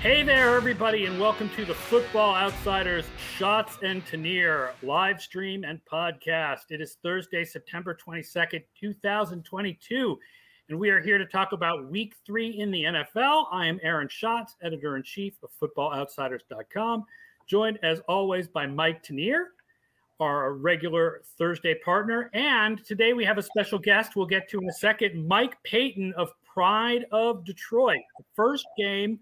Hey there, everybody, and welcome to the Football Outsiders Shots and Tanier live stream and podcast. It is Thursday, September 22nd, 2022, and we are here to talk about week three in the NFL. I am Aaron Schatz, editor in chief of FootballOutsiders.com, joined as always by Mike Tanier, our regular Thursday partner. And today we have a special guest we'll get to in a second, Mike Payton of Pride of Detroit. The first game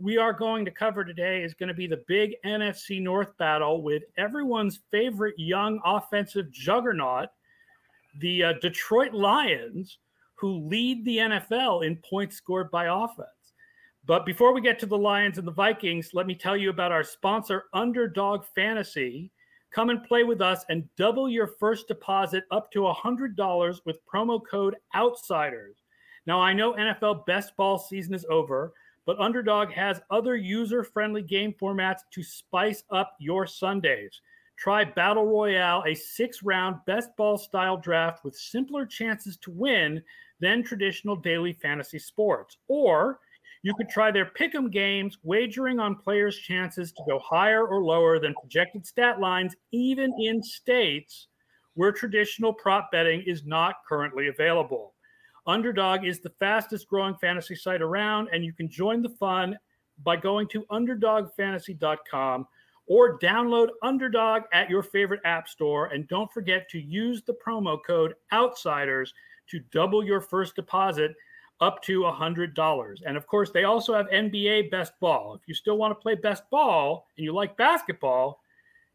we are going to cover today is going to be the big NFC North battle with everyone's favorite young offensive juggernaut, the uh, Detroit Lions, who lead the NFL in points scored by offense. But before we get to the Lions and the Vikings, let me tell you about our sponsor, Underdog Fantasy. Come and play with us and double your first deposit up to $100 with promo code OUTSIDERS. Now, I know NFL best ball season is over but Underdog has other user friendly game formats to spice up your Sundays. Try Battle Royale, a six round best ball style draft with simpler chances to win than traditional daily fantasy sports. Or you could try their pick'em games, wagering on players' chances to go higher or lower than projected stat lines, even in states where traditional prop betting is not currently available. Underdog is the fastest growing fantasy site around, and you can join the fun by going to underdogfantasy.com or download Underdog at your favorite app store. And don't forget to use the promo code OUTSIDERS to double your first deposit up to $100. And of course, they also have NBA best ball. If you still want to play best ball and you like basketball,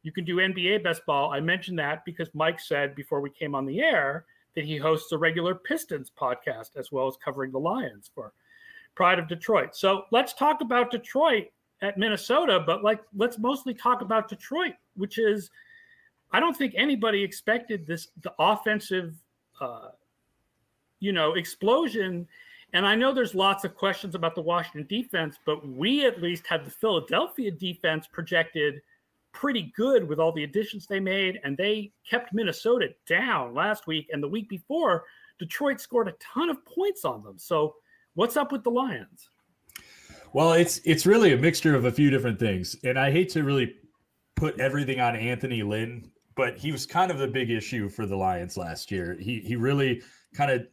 you can do NBA best ball. I mentioned that because Mike said before we came on the air that he hosts a regular Pistons podcast as well as covering the Lions for Pride of Detroit. So let's talk about Detroit at Minnesota, but like let's mostly talk about Detroit, which is I don't think anybody expected this the offensive uh, you know explosion. And I know there's lots of questions about the Washington defense, but we at least had the Philadelphia defense projected pretty good with all the additions they made, and they kept Minnesota down last week. And the week before, Detroit scored a ton of points on them. So, what's up with the Lions? Well, it's it's really a mixture of a few different things, and I hate to really put everything on Anthony Lynn, but he was kind of the big issue for the Lions last year. He he really kind of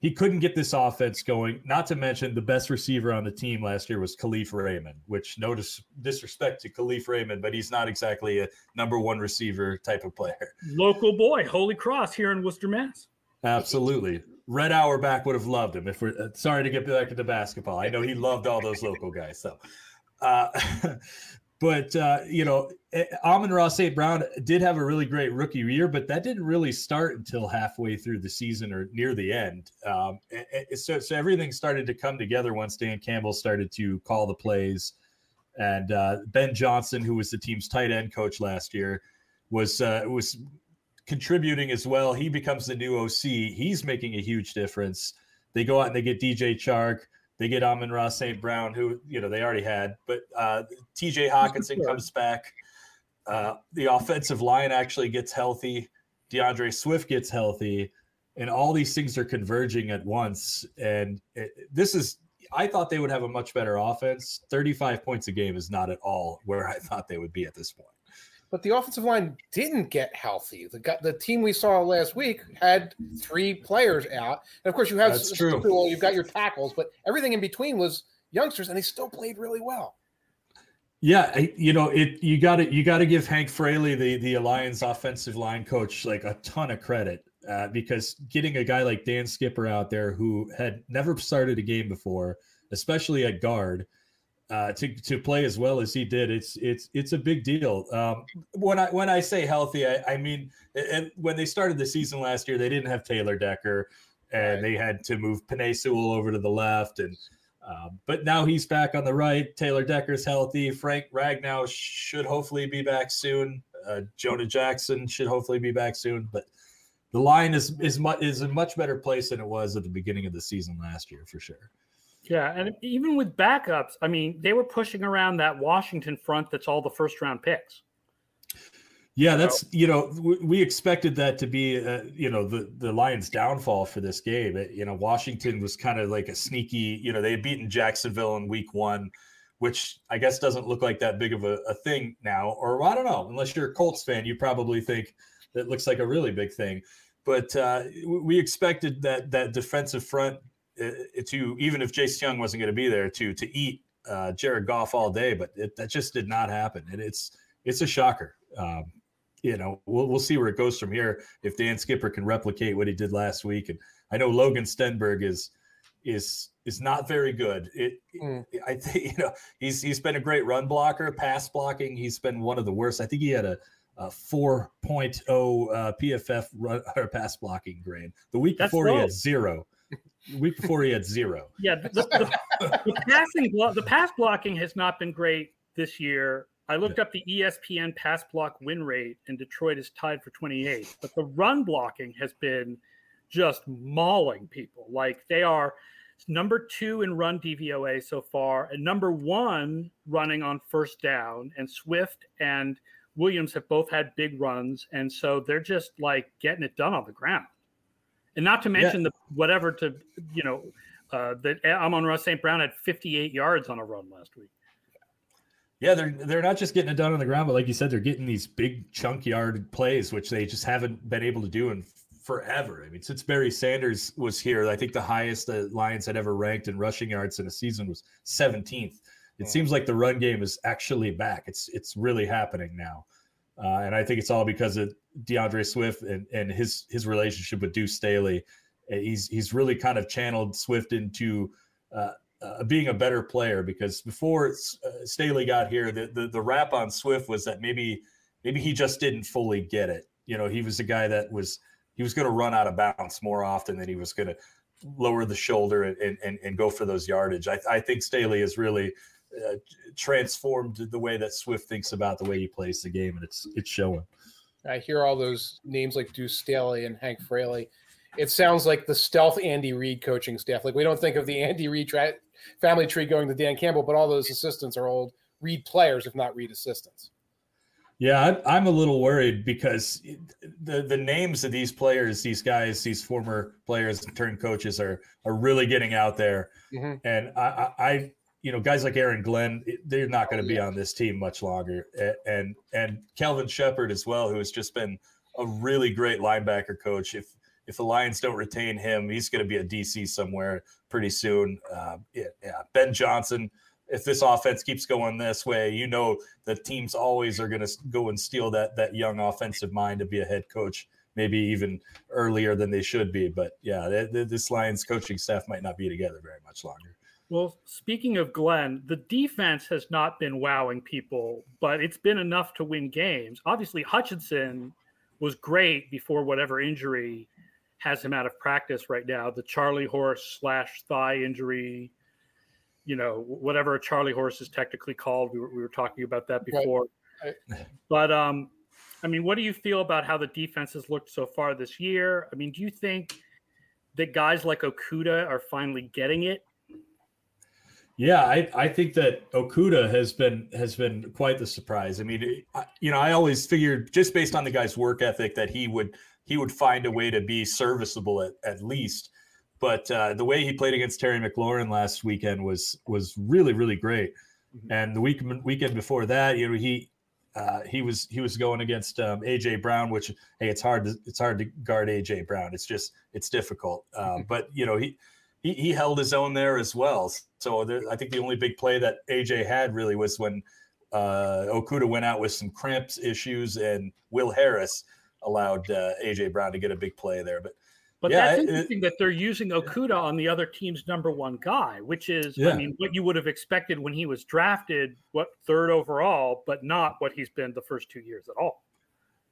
he couldn't get this offense going. Not to mention the best receiver on the team last year was Kalif Raymond, which no dis- disrespect to Kalif Raymond, but he's not exactly a number one receiver type of player. Local boy, Holy Cross here in Worcester, Mass. Absolutely. Red Auerbach would have loved him. If we're uh, sorry to get back into basketball, I know he loved all those local guys. So, uh, but uh, you know, eh, Amon-Ra St. Brown did have a really great rookie year, but that didn't really start until halfway through the season or near the end. Um, so, so everything started to come together once Dan Campbell started to call the plays, and uh, Ben Johnson, who was the team's tight end coach last year, was uh, was contributing as well. He becomes the new OC. He's making a huge difference. They go out and they get DJ Chark. They get Amon-Ra St. Brown, who you know they already had, but uh, TJ Hockenson comes back. Uh, the offensive line actually gets healthy. DeAndre Swift gets healthy, and all these things are converging at once. And it, this is, I thought they would have a much better offense. Thirty-five points a game is not at all where I thought they would be at this point but the offensive line didn't get healthy. The the team we saw last week had three players out, and of course you have That's true. Well, you've got your tackles, but everything in between was youngsters, and they still played really well. Yeah, you know it. You got to you got to give Hank Fraley, the the Alliance offensive line coach, like a ton of credit uh, because getting a guy like Dan Skipper out there who had never started a game before, especially at guard uh, to to play as well as he did, it's it's it's a big deal. Um, when I when I say healthy, I, I mean and when they started the season last year, they didn't have Taylor Decker, and right. they had to move Penei Sewell over to the left, and um, but now he's back on the right. Taylor Decker's healthy. Frank Ragnow should hopefully be back soon. Uh, Jonah Jackson should hopefully be back soon, but the line is is much is a much better place than it was at the beginning of the season last year for sure. Yeah, and even with backups, I mean, they were pushing around that Washington front that's all the first round picks. Yeah, that's you know we expected that to be uh, you know the the Lions' downfall for this game. It, you know, Washington was kind of like a sneaky. You know, they had beaten Jacksonville in Week One, which I guess doesn't look like that big of a, a thing now. Or I don't know, unless you're a Colts fan, you probably think that looks like a really big thing. But uh, we expected that that defensive front to even if Chase Young wasn't going to be there to to eat uh, Jared Goff all day, but it, that just did not happen, and it's it's a shocker. Um, you know, we'll we'll see where it goes from here if Dan Skipper can replicate what he did last week. And I know Logan Stenberg is is is not very good. It, mm. I think you know he's he's been a great run blocker, pass blocking. He's been one of the worst. I think he had a, a 4.0 uh, PFF run or pass blocking grade. The week That's before low. he had zero. The week before he had zero. Yeah, the, the, the passing blo- the pass blocking has not been great this year. I looked yeah. up the ESPN pass block win rate, and Detroit is tied for 28. But the run blocking has been just mauling people. Like they are number two in run DVOA so far, and number one running on first down. And Swift and Williams have both had big runs, and so they're just like getting it done on the ground. And not to mention yeah. the whatever to you know uh, that Amon-Ra St. Brown had 58 yards on a run last week. Yeah, they're they're not just getting it done on the ground, but like you said, they're getting these big chunk yard plays, which they just haven't been able to do in forever. I mean, since Barry Sanders was here, I think the highest the Lions had ever ranked in rushing yards in a season was 17th. It seems like the run game is actually back. It's it's really happening now, uh, and I think it's all because of DeAndre Swift and, and his his relationship with Deuce Staley. He's he's really kind of channeled Swift into uh, uh, being a better player because before uh, Staley got here, the, the the rap on Swift was that maybe maybe he just didn't fully get it. You know, he was a guy that was he was going to run out of bounds more often than he was going to lower the shoulder and, and, and go for those yardage. I, I think Staley is really uh, transformed the way that Swift thinks about the way he plays the game, and it's it's showing. I hear all those names like Deuce Staley and Hank Fraley. It sounds like the stealth Andy Reid coaching staff. Like we don't think of the Andy Reid tra- family tree going to Dan Campbell, but all those assistants are old Reid players, if not Reid assistants. Yeah, I'm a little worried because the the names of these players, these guys, these former players and turned coaches are are really getting out there, mm-hmm. and I, I, you know, guys like Aaron Glenn, they're not going to oh, be on this team much longer, and and Kelvin Sheppard as well, who has just been a really great linebacker coach. If if the Lions don't retain him, he's going to be a DC somewhere pretty soon. Uh, yeah, yeah, Ben Johnson if this offense keeps going this way, you know the teams always are going to go and steal that that young offensive mind to be a head coach, maybe even earlier than they should be. But yeah, this Lions coaching staff might not be together very much longer. Well, speaking of Glenn, the defense has not been wowing people, but it's been enough to win games. Obviously, Hutchinson was great before whatever injury has him out of practice right now. The Charlie horse slash thigh injury you know whatever a Charlie horse is technically called. We were, we were talking about that before. Right. Right. But um, I mean, what do you feel about how the defense has looked so far this year? I mean, do you think that guys like Okudah are finally getting it? Yeah, I, I think that Okudah has been has been quite the surprise. I mean, you know, I always figured just based on the guy's work ethic that he would he would find a way to be serviceable at, at least. But uh, the way he played against Terry McLaurin last weekend was was really really great. Mm-hmm. And the week weekend before that, you know, he uh, he was he was going against um, AJ Brown, which hey, it's hard to it's hard to guard AJ Brown. It's just it's difficult. Uh, mm-hmm. But you know he, he he held his own there as well. So there, I think the only big play that AJ had really was when uh, Okudah went out with some cramps issues, and Will Harris allowed uh, AJ Brown to get a big play there. But but yeah, that's interesting it, that they're using Okudah on the other team's number one guy, which is, yeah. I mean, what you would have expected when he was drafted, what third overall, but not what he's been the first two years at all.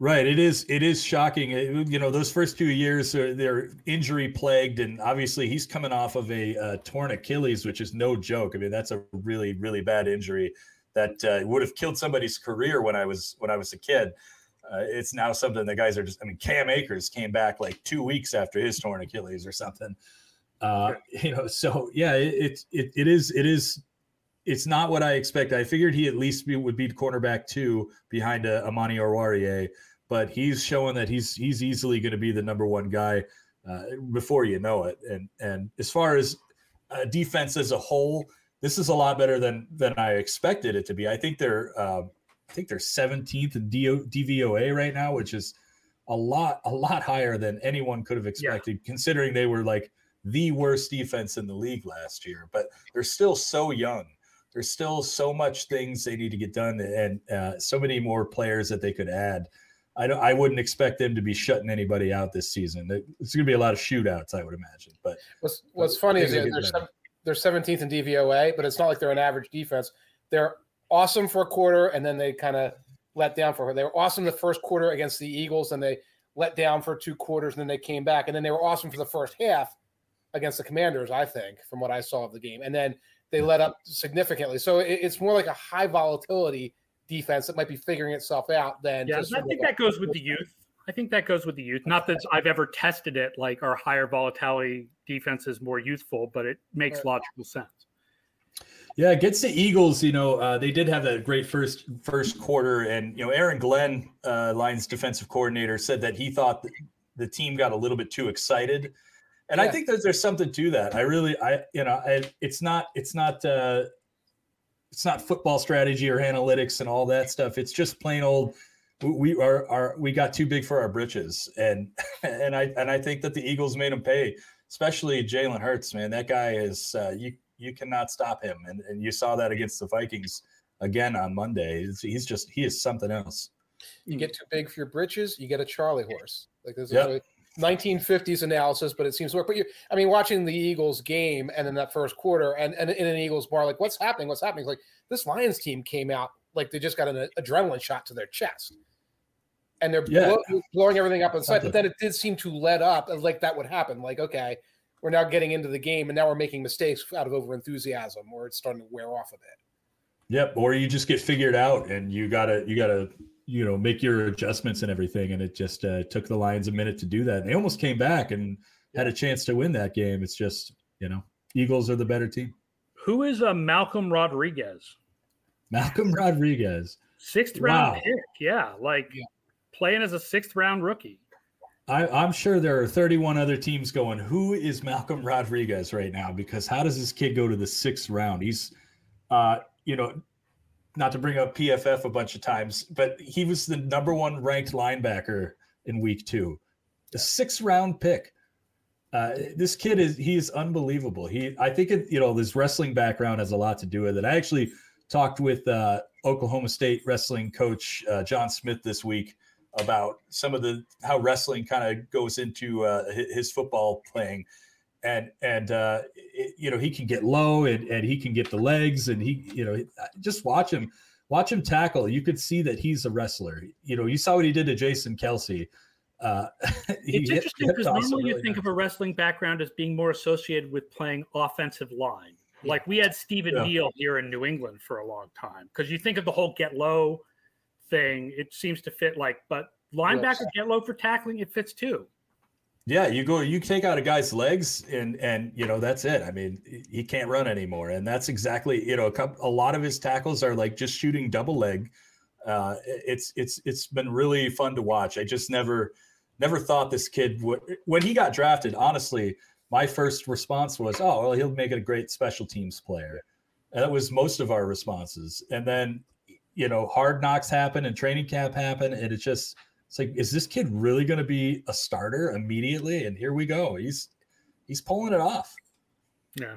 Right. It is. It is shocking. It, you know, those first two years are they're injury plagued, and obviously he's coming off of a uh, torn Achilles, which is no joke. I mean, that's a really, really bad injury that uh, would have killed somebody's career when I was when I was a kid uh, it's now something the guys are just. I mean, Cam Akers came back like two weeks after his torn Achilles or something. Uh, you know, so yeah, it, it it is it is it's not what I expect. I figured he at least be, would be cornerback two behind a, uh, Amani Oruwariye, but he's showing that he's he's easily going to be the number one guy uh, before you know it. And and as far as uh, defense as a whole, this is a lot better than than I expected it to be. I think they're uh, I think they're 17th in DO, DVOA right now, which is a lot a lot higher than anyone could have expected, yeah. considering they were like the worst defense in the league last year. But they're still so young. There's still so much things they need to get done, and uh, so many more players that they could add. I don't. I wouldn't expect them to be shutting anybody out this season. It's going to be a lot of shootouts, I would imagine. But what's what's funny is they're, seven, they're 17th in DVOA, but it's not like they're an average defense. They're awesome for a quarter, and then they kind of let down for. They were awesome the first quarter against the Eagles, and they let down for two quarters, and then they came back, and then they were awesome for the first half against the Commanders. I think from what I saw of the game, and then they let up significantly. So it, it's more like a high volatility defense that might be figuring itself out than yeah, I think that goes with the youth. I think that goes with the youth. Not that I've ever tested it like our higher volatility defense is more youthful, but it makes right. logical sense. Yeah, it gets the Eagles. You know, uh, they did have that great first first quarter, and you know, Aaron Glenn, uh, Lions defensive coordinator, said that he thought the team got a little bit too excited, and yeah. I think that there's something to that. I really, I you know, I, it's not it's not uh, it's not football strategy or analytics and all that stuff. It's just plain old. We are, are we got too big for our britches, and and I and I think that the Eagles made them pay, especially Jalen Hurts. Man, that guy is uh, you you cannot stop him, and and you saw that against the Vikings again on Monday. He's just he is something else. You get too big for your britches, you get a Charlie horse. Like this yep. 1950s analysis, but it seems to work. But you, I mean, watching the Eagles game and then that first quarter and, and in an Eagles bar, like what's happening? What's happening? It's like this Lions team came out like they just got an adrenaline shot to their chest. And they're yeah. blow, blowing everything up inside. But then it did seem to let up uh, like that would happen. Like, okay, we're now getting into the game and now we're making mistakes out of over enthusiasm or it's starting to wear off a bit. Yep. Or you just get figured out and you gotta you gotta you know make your adjustments and everything and it just uh, took the lions a minute to do that. And they almost came back and had a chance to win that game. It's just you know eagles are the better team. Who is a uh, malcolm rodriguez? Malcolm rodriguez. Sixth round wow. pick. Yeah like yeah. playing as a sixth round rookie. I, i'm sure there are 31 other teams going who is malcolm rodriguez right now? Because how does this kid go to the sixth round? He's uh you know not to bring up PFF a bunch of times, but he was the number one ranked linebacker in week two, a six round pick. Uh, this kid is he is unbelievable. He I think it, you know his wrestling background has a lot to do with it. I actually talked with uh, Oklahoma State wrestling coach uh, John Smith this week about some of the how wrestling kind of goes into uh, his football playing and and uh, it, you know he can get low and, and he can get the legs and he you know just watch him watch him tackle you could see that he's a wrestler you know you saw what he did to jason Kelce. uh, it's interesting because normally really you think nice. of a wrestling background as being more associated with playing offensive line like we had Stephen yeah. Neal here in New England for a long time because you think of the whole get low thing it seems to fit like but linebacker yes. get low for tackling it fits too yeah, you go, you take out a guy's legs, and and you know that's it. I mean, he can't run anymore, and that's exactly you know a, couple, a lot of his tackles are like just shooting double leg. Uh, it's it's it's been really fun to watch. I just never never thought this kid would when he got drafted. Honestly, my first response was, "Oh, well, he'll make it a great special teams player." And that was most of our responses. And then, you know, hard knocks happen and training camp happen, and it just it's like, is this kid really going to be a starter immediately? And here we go. He's he's pulling it off. Yeah.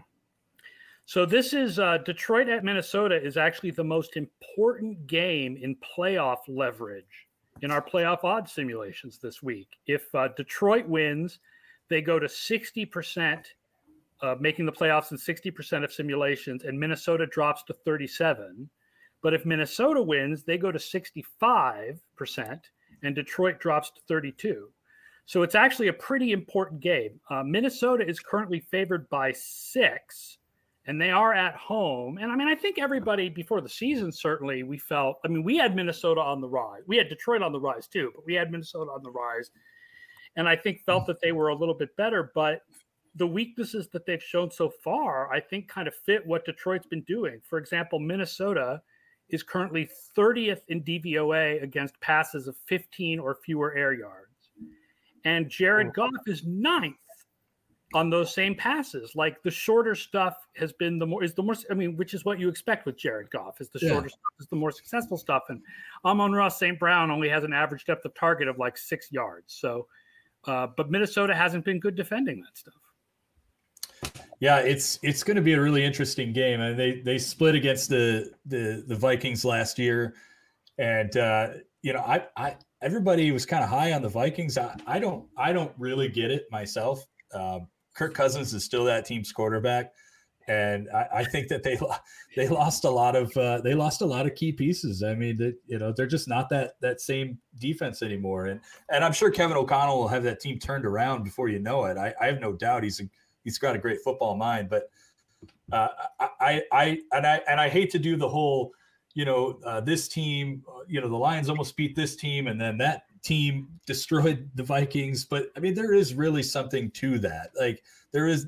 So this is uh, Detroit at Minnesota is actually the most important game in playoff leverage in our playoff odds simulations this week. If uh, Detroit wins, they go to sixty percent, uh, making the playoffs in sixty percent of simulations, and Minnesota drops to thirty-seven. But if Minnesota wins, they go to sixty-five percent, and Detroit drops to 32. So it's actually a pretty important game. Uh, Minnesota is currently favored by six, and they are at home. And I mean, I think everybody before the season certainly we felt. I mean, we had Minnesota on the rise. We had Detroit on the rise too, but we had Minnesota on the rise, and I think felt that they were a little bit better. But the weaknesses that they've shown so far, I think, kind of fit what Detroit's been doing. For example, Minnesota is currently 30th in DVOA against passes of 15 or fewer air yards. And Jared oh. Goff is ninth on those same passes. Like the shorter stuff has been the more is the more I mean, which is what you expect with Jared Goff is the Yeah. shorter stuff is the more successful stuff. And Amon-Ra St. Brown only has an average depth of target of like six yards. So uh, but Minnesota hasn't been good defending that stuff. Yeah, it's it's going to be a really interesting game, and they they split against the the the Vikings last year, and uh, you know I I everybody was kind of high on the Vikings. I, I don't I don't really get it myself. Um, Kirk Cousins is still that team's quarterback, and I, I think that they they lost a lot of uh, they lost a lot of key pieces. I mean, that you know they're just not that that same defense anymore, and and I'm sure Kevin O'Connell will have that team turned around before you know it. I, I have no doubt he's a he's got a great football mind, but uh, I, I, and I, and I hate to do the whole, you know, uh, this team, uh, you know, the Lions almost beat this team, and then that team destroyed the Vikings. But I mean, there is really something to that. Like there is,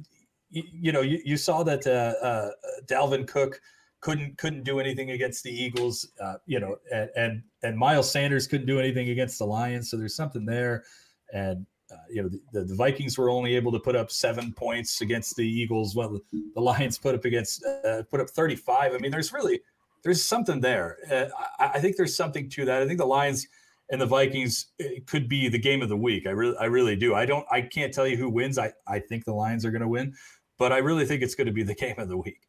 you, you know, you, you saw that uh, uh, Dalvin Cook couldn't couldn't do anything against the Eagles, uh, you know, and, and and Miles Sanders couldn't do anything against the Lions. So there's something there, and uh, you know, the, the Vikings were only able to put up seven points against the Eagles. Well, the Lions put up against uh, put up 35. I mean, there's really there's something there. Uh, I, I think there's something to that. I think the Lions and the Vikings could be the game of the week. I really I really do. I don't I can't tell you who wins. I I think the Lions are going to win, but I really think it's going to be the game of the week.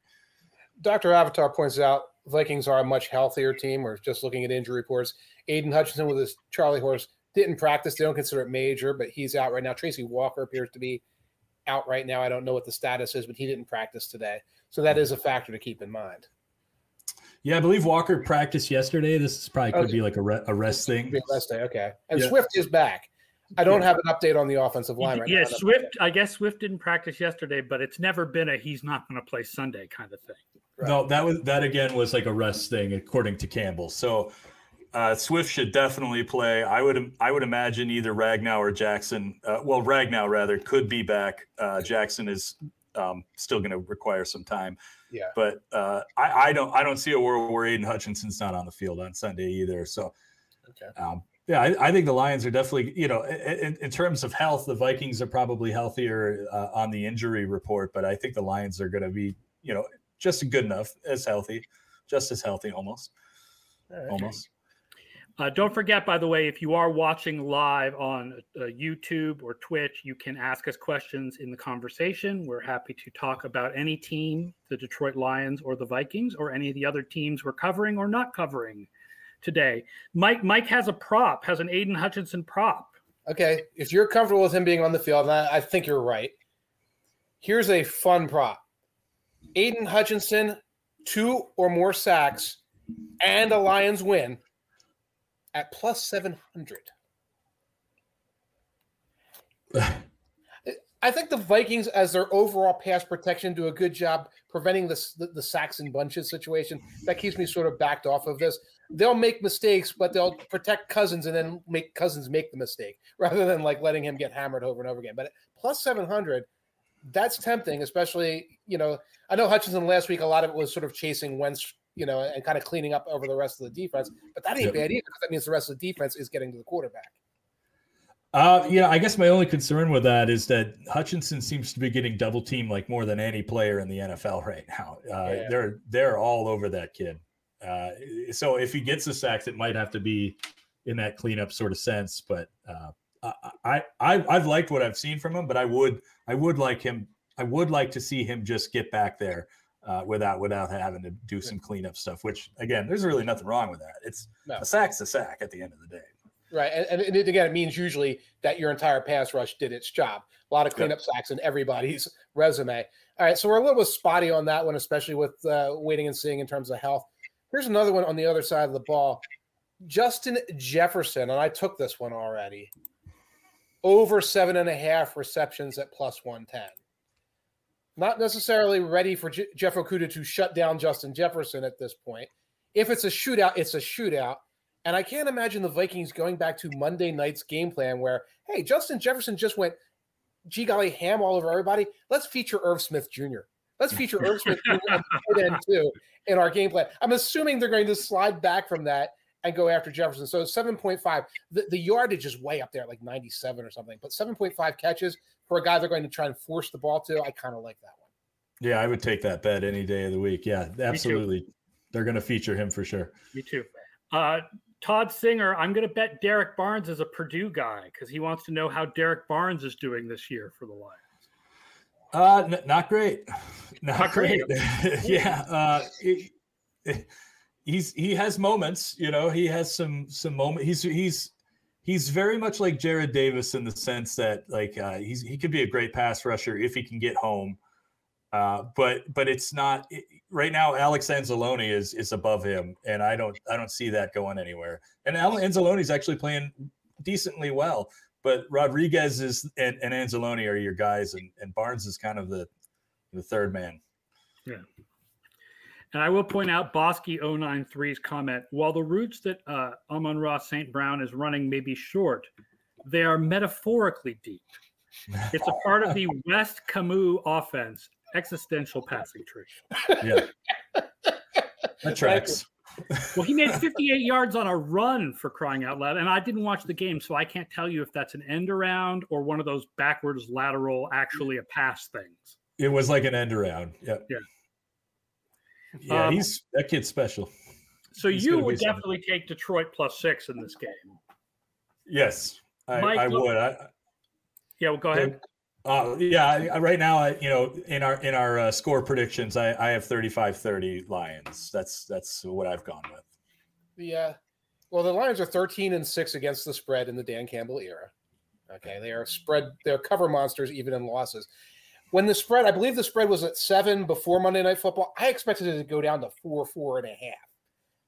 Dr. Avatar points out Vikings are a much healthier team. We're just looking at injury reports. Aidan Hutchinson with his Charlie horse didn't practice. They don't consider it major, but he's out right now. Tracy Walker appears to be out right now. I don't know what the status is, but he didn't practice today. So that is a factor to keep in mind. Yeah, I believe Walker practiced yesterday. This is probably could Okay. be like a, re- a rest thing. Be a rest day. Okay. And Yeah. Swift is back. I don't have an update on the offensive line right yeah, now. Yeah, Swift. I guess Swift didn't practice yesterday, but it's never been a he's not going to play Sunday kind of thing. No, that was that again was like a rest thing according to Campbell. So uh, Swift should definitely play. I would I would imagine either Ragnow or Jackson. Uh, well, Ragnow rather could be back. Uh, Jackson is um, still going to require some time. Yeah. But uh, I, I don't I don't see a world where Aidan Hutchinson's not on the field on Sunday either. So Okay. um, yeah, I, I think the Lions are definitely you know in, in terms of health, the Vikings are probably healthier uh, on the injury report, but I think the Lions are going to be you know just good enough as healthy, just as healthy almost, almost. Uh, don't forget, by the way, if you are watching live on uh, YouTube or Twitch, you can ask us questions in the conversation. We're happy to talk about any team, the Detroit Lions or the Vikings, or any of the other teams we're covering or not covering today. Mike, Mike has a prop, has an Aidan Hutchinson prop. Okay. If you're comfortable with him being on the field, I, I think you're right. Here's a fun prop Aidan Hutchinson, two or more sacks, and a Lions win at plus 700. I think the Vikings, as their overall pass protection, do a good job preventing this, the, the sacks and bunches situation. That keeps me sort of backed off of this. They'll make mistakes, but they'll protect Cousins and then make Cousins make the mistake rather than like letting him get hammered over and over again. But plus 700, that's tempting, especially, you know, I know Hutchinson last week, a lot of it was sort of chasing Wentz, you know, and kind of cleaning up over the rest of the defense. But that ain't Yep. bad either because that means the rest of the defense is getting to the quarterback. Uh, yeah, I guess my only concern with that is that Hutchinson seems to be getting double teamed like more than any player in the NFL right now. Uh, Yeah. They're they're all over that kid. Uh, so if he gets the sacks, it might have to be in that cleanup sort of sense. But uh, I, I I've liked what I've seen from him, but I would I would like him I would like to see him just get back there uh, without without having to do some cleanup stuff. Which again, there's really nothing wrong with that. It's No. a sack's a sack at the end of the day. Right. And, and it, again, it means usually that your entire pass rush did its job. A lot of cleanup sacks in everybody's resume. All right. So we're a little bit spotty on that one, especially with uh, waiting and seeing in terms of health. Here's another one on the other side of the ball Justin Jefferson. And I took this one already. Over seven and a half receptions at plus 110. Not necessarily ready for J- Jeff Okudah to shut down Justin Jefferson at this point. If it's a shootout, it's a shootout. And I can't imagine the Vikings going back to Monday night's game plan where, hey, Justin Jefferson just went, gee golly, ham all over everybody. Let's feature Irv Smith Jr. Let's feature Irv Smith Jr. and tight end too in our game plan. I'm assuming they're going to slide back from that and go after Jefferson. So 7.5. The, the yardage is way up there, like 97 or something. But 7.5 catches for a guy they're going to try and force the ball to, I kind of like that one. Yeah, I would take that bet any day of the week. Yeah, absolutely. They're going to feature him for sure. Me too. Uh, Todd Singer, I'm going to bet Derrick Barnes is a Purdue guy because he wants to know how Derrick Barnes is doing this year for the Lions. Uh, n- not great. Not, not great. great. yeah. Uh, it, it, he's he has moments. You know, he has some some moment. He's he's he's very much like Jarrad Davis in the sense that like uh, he's he could be a great pass rusher if he can get home. Uh, but but it's not it, right now. Alex Anzalone is is above him, and I don't I don't see that going anywhere. And Anzalone is actually playing decently well, but Rodriguez is and, and Anzalone are your guys, and, and Barnes is kind of the the third man. Yeah. And I will point out Bosky 093's comment while the routes that uh, Amon-Ra St. Brown is running may be short, they are metaphorically deep. It's a part of the West Camus offense, existential passing tree. Yeah. That tracks. well, he made 58 yards on a run for crying out loud. And I didn't watch the game, so I can't tell you if that's an end around or one of those backwards lateral, actually a pass things. It was like an end around. Yeah. Yeah. Yeah, um, he's that kid's special. So he's you would definitely something. take Detroit plus six in this game. Yes, I, Mike, I would. I, yeah, well, go ahead. Uh, yeah, I, right now, I, you know, in our in our uh, score predictions, I, I have 35-30 Lions. That's that's what I've gone with. Yeah, well, the Lions are thirteen and six against the spread in the Dan Campbell era. Okay, they are spread. They're cover monsters even in losses when the spread, I believe the spread was at seven before Monday Night Football. I expected it to go down to four, four and a half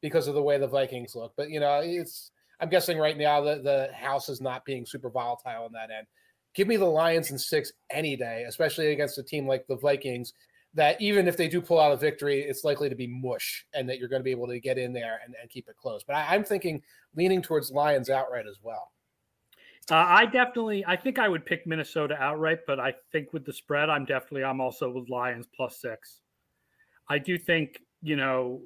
because of the way the Vikings look. But you know, it's I'm guessing right now that the house is not being super volatile on that end. Give me the Lions in six any day, especially against a team like the Vikings. That even if they do pull out a victory, it's likely to be mush, and that you're going to be able to get in there and, and keep it close. But I, I'm thinking leaning towards Lions outright as well. Uh, I definitely, I think I would pick Minnesota outright, but I think with the spread, I'm definitely, I'm also with Lions plus six. I do think, you know,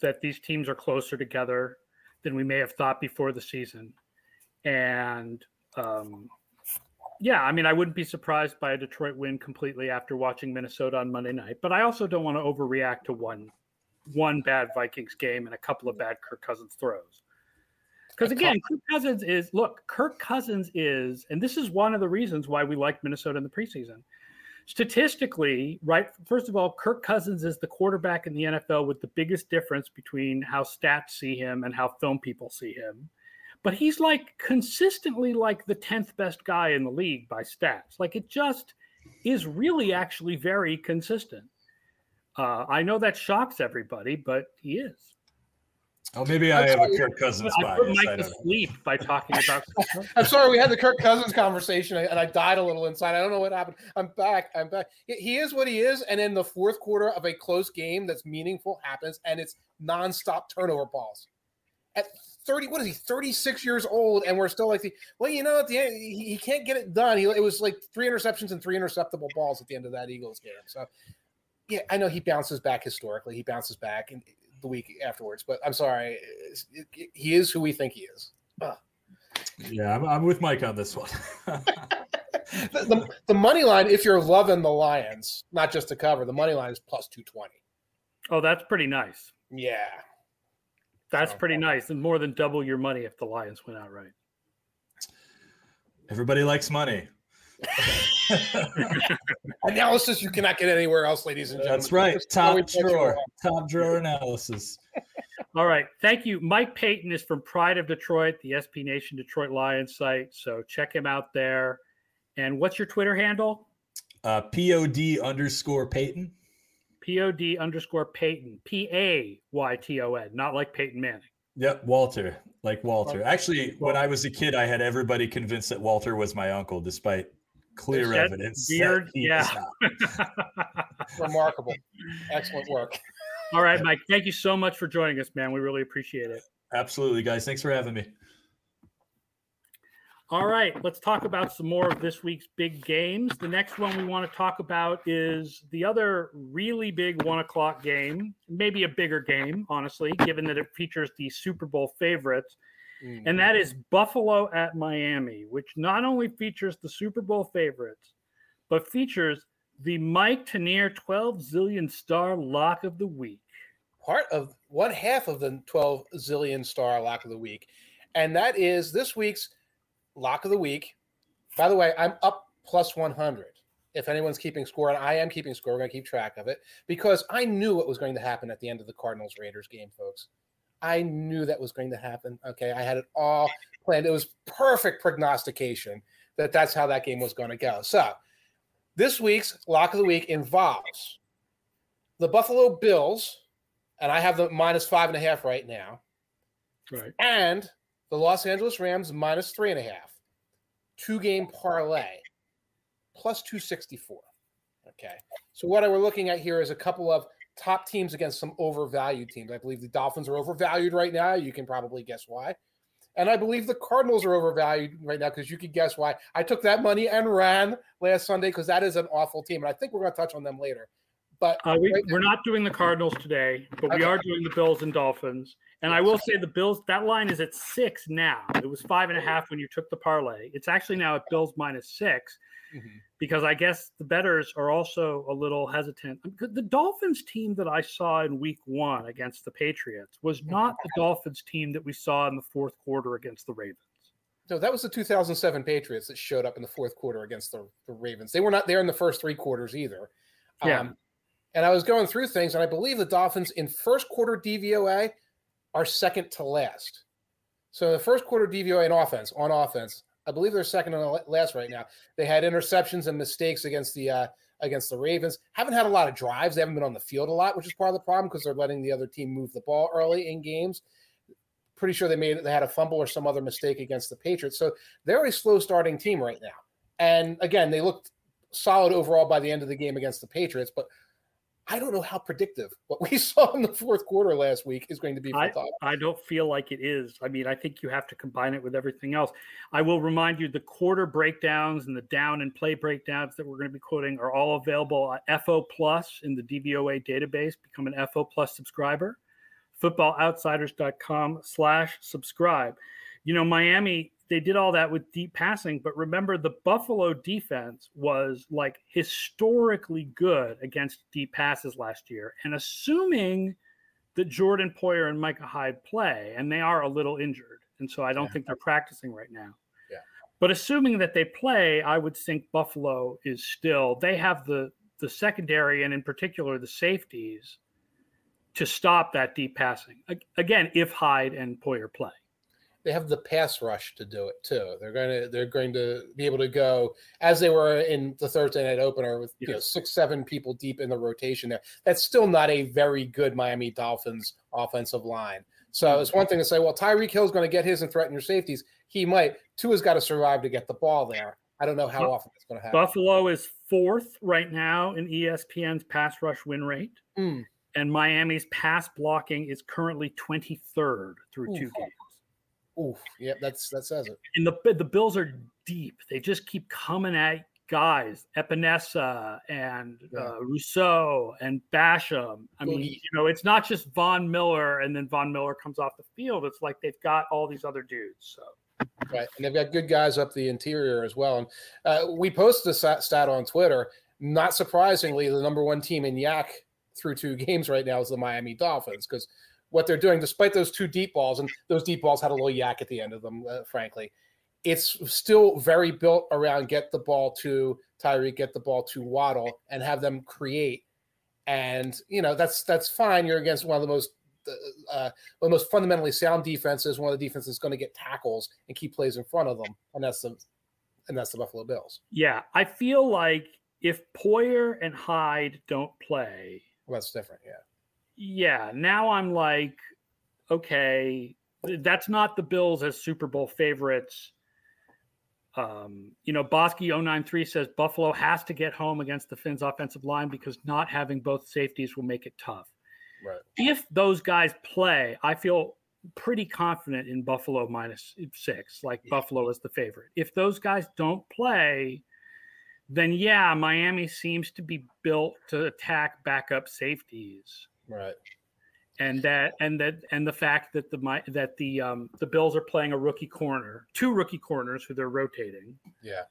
that these teams are closer together than we may have thought before the season. And um, yeah, I mean, I wouldn't be surprised by a Detroit win completely after watching Minnesota on Monday night, but I also don't want to overreact to one one bad Vikings game and a couple of bad Kirk Cousins throws. Because again, Kirk Cousins is look, Kirk Cousins is, and this is one of the reasons why we like Minnesota in the preseason. Statistically, right, first of all, Kirk Cousins is the quarterback in the NFL with the biggest difference between how stats see him and how film people see him. But he's like consistently like the 10th best guy in the league by stats. Like it just is really actually very consistent. Uh, I know that shocks everybody, but he is. Oh, maybe I have a Kirk Cousins I put Mike to sleep by talking about. I'm sorry, we had the Kirk Cousins conversation, and I died a little inside. I don't know what happened. I'm back. I'm back. He is what he is, and in the fourth quarter of a close game that's meaningful happens, and it's nonstop turnover balls. At 30, what is he? 36 years old, and we're still like the well, you know, at the end, he, he can't get it done. He, it was like three interceptions and three interceptable balls at the end of that Eagles game. So, yeah, I know he bounces back historically. He bounces back, and the week afterwards. But I'm sorry, it, it, he is who we think he is. Ugh. Yeah, I'm, I'm, with Mike on this one. the, the, the, money line, if you're loving the Lions, not just to cover, the money line is plus 220. Oh, that's pretty nice. Yeah. That's so, pretty nice. And more than double your money if the Lions went outright. Everybody likes money. analysis you cannot get anywhere else, ladies and gentlemen. That's right. Top drawer. Top drawer analysis. All right. Thank you. Mike Payton is from Pride of Detroit, the SB Nation Detroit Lions site. So check him out there. And what's your Twitter handle? Uh, POD underscore Payton. POD underscore Payton. P A Y T O N, not like Peyton Manning. Yep, Walter, like Walter. Actually, when I was a kid, I had everybody convinced that Walter was my uncle, despite clear evidence. Beard, yeah. Remarkable. Excellent work. All right, Mike. Thank you so much for joining us, man. We really appreciate it. Absolutely, guys. Thanks for having me. All right, let's talk about some more of this week's big games. The next one we want to talk about is the other really big one o'clock game, maybe a bigger game, honestly, given that it features the Super Bowl favorites. Mm-hmm. And that is Buffalo at Miami, which not only features the Super Bowl favorites, but features the Mike Tanier 12 zillion star lock of the week. Part of one half of the 12 zillion star lock of the week. And that is this week's lock of the week. By the way, I'm up plus 100. If anyone's keeping score, and I am keeping score, we're going to keep track of it because I knew what was going to happen at the end of the Cardinals Raiders game, folks. I knew that was going to happen. Okay. I had it all planned. It was perfect prognostication that that's how that game was going to go. So, this week's lock of the week involves the Buffalo Bills, and I have the minus five and a half right now. Right. And the Los Angeles Rams minus three and a half, two game parlay plus 264. Okay. So what we're looking at here is a couple of top teams against some overvalued teams. I believe the Dolphins are overvalued right now. You can probably guess why. And I believe the Cardinals are overvalued right now because you could guess why. I took that money and ran last Sunday because that is an awful team. And I think we're going to touch on them later. But uh, we, are not doing the Cardinals today, but okay. we are doing the Bills and Dolphins. And I will say the Bills, that line is at six now. It was five and a half when you took the parlay. It's actually now at Bills minus 6 mm-hmm. because I guess the bettors are also a little hesitant. The Dolphins team that I saw in week one against the Patriots was not the Dolphins team that we saw in the fourth quarter against the Ravens. No, that was the 2007 Patriots that showed up in the fourth quarter against the, the Ravens. They were not there in the first three quarters either. Yeah. Um, and I was going through things, and I believe the Dolphins in first quarter DVOA are second to last. So the first quarter DVOA in offense, on offense, I believe they're second and last right now. They had interceptions and mistakes against the uh, against the Ravens. Haven't had a lot of drives. They haven't been on the field a lot, which is part of the problem because they're letting the other team move the ball early in games. Pretty sure they made they had a fumble or some other mistake against the Patriots. So they're a slow starting team right now. And again, they looked solid overall by the end of the game against the Patriots, but I don't know how predictive what we saw in the fourth quarter last week is going to be. I, I, don't feel like it is. I mean, I think you have to combine it with everything else. I will remind you the quarter breakdowns and the down and play breakdowns that we're going to be quoting are all available at FO Plus in the DVOA database. Become an FO Plus subscriber. Footballoutsiders.com slash subscribe. You know, Miami they did all that with deep passing. But remember, the Buffalo defense was like historically good against deep passes last year. And assuming that Jordan Poyer and Micah Hyde play, and they are a little injured. And so I don't yeah. think they're practicing right now. Yeah. But assuming that they play, I would think Buffalo is still, they have the the secondary and in particular the safeties to stop that deep passing. Again, if Hyde and Poyer play they have the pass rush to do it too. They're going to they're going to be able to go as they were in the Thursday night opener with yes. you know six seven people deep in the rotation there. That's still not a very good Miami Dolphins offensive line. So mm-hmm. it's one thing to say, well, Tyreek Hill's going to get his and threaten your safeties. He might. Tua's got to survive to get the ball there. I don't know how often it's going to happen. Buffalo is fourth right now in ESPN's pass rush win rate. Mm. And Miami's pass blocking is currently 23rd through Ooh. two games. Ooh, yeah, that's that says it. And the the Bills are deep. They just keep coming at guys, Epenesa and yeah. uh, Rousseau and Basham. I mean, you know, it's not just Von Miller and then Von Miller comes off the field. It's like they've got all these other dudes. So. Right, and they've got good guys up the interior as well. And uh, we posted a stat on Twitter. Not surprisingly, the number one team in YAC through two games right now is the Miami Dolphins because what they're doing, despite those two deep balls, and those deep balls had a little YAC at the end of them, uh, frankly. It's still very built around get the ball to Tyree, get the ball to Waddle, and have them create. And you know that's that's fine. You're against one of the most uh, uh one of the most fundamentally sound defenses, one of the defenses going to get tackles and keep plays in front of them, and that's the and that's the Buffalo Bills. Yeah, I feel like if Poyer and Hyde don't play, well, that's different. Yeah, yeah, now I'm like, okay, that's not the Bills as Super Bowl favorites. Um, you know, Bosky 093 says Buffalo has to get home against the Fins offensive line because not having both safeties will make it tough. Right. If those guys play, I feel pretty confident in Buffalo minus six, like yeah. Buffalo is the favorite. If those guys don't play, then yeah, Miami seems to be built to attack backup safeties. Right. And that and that and the fact that the my, that the um the Bills are playing a rookie corner, two rookie corners who they're rotating. Yeah.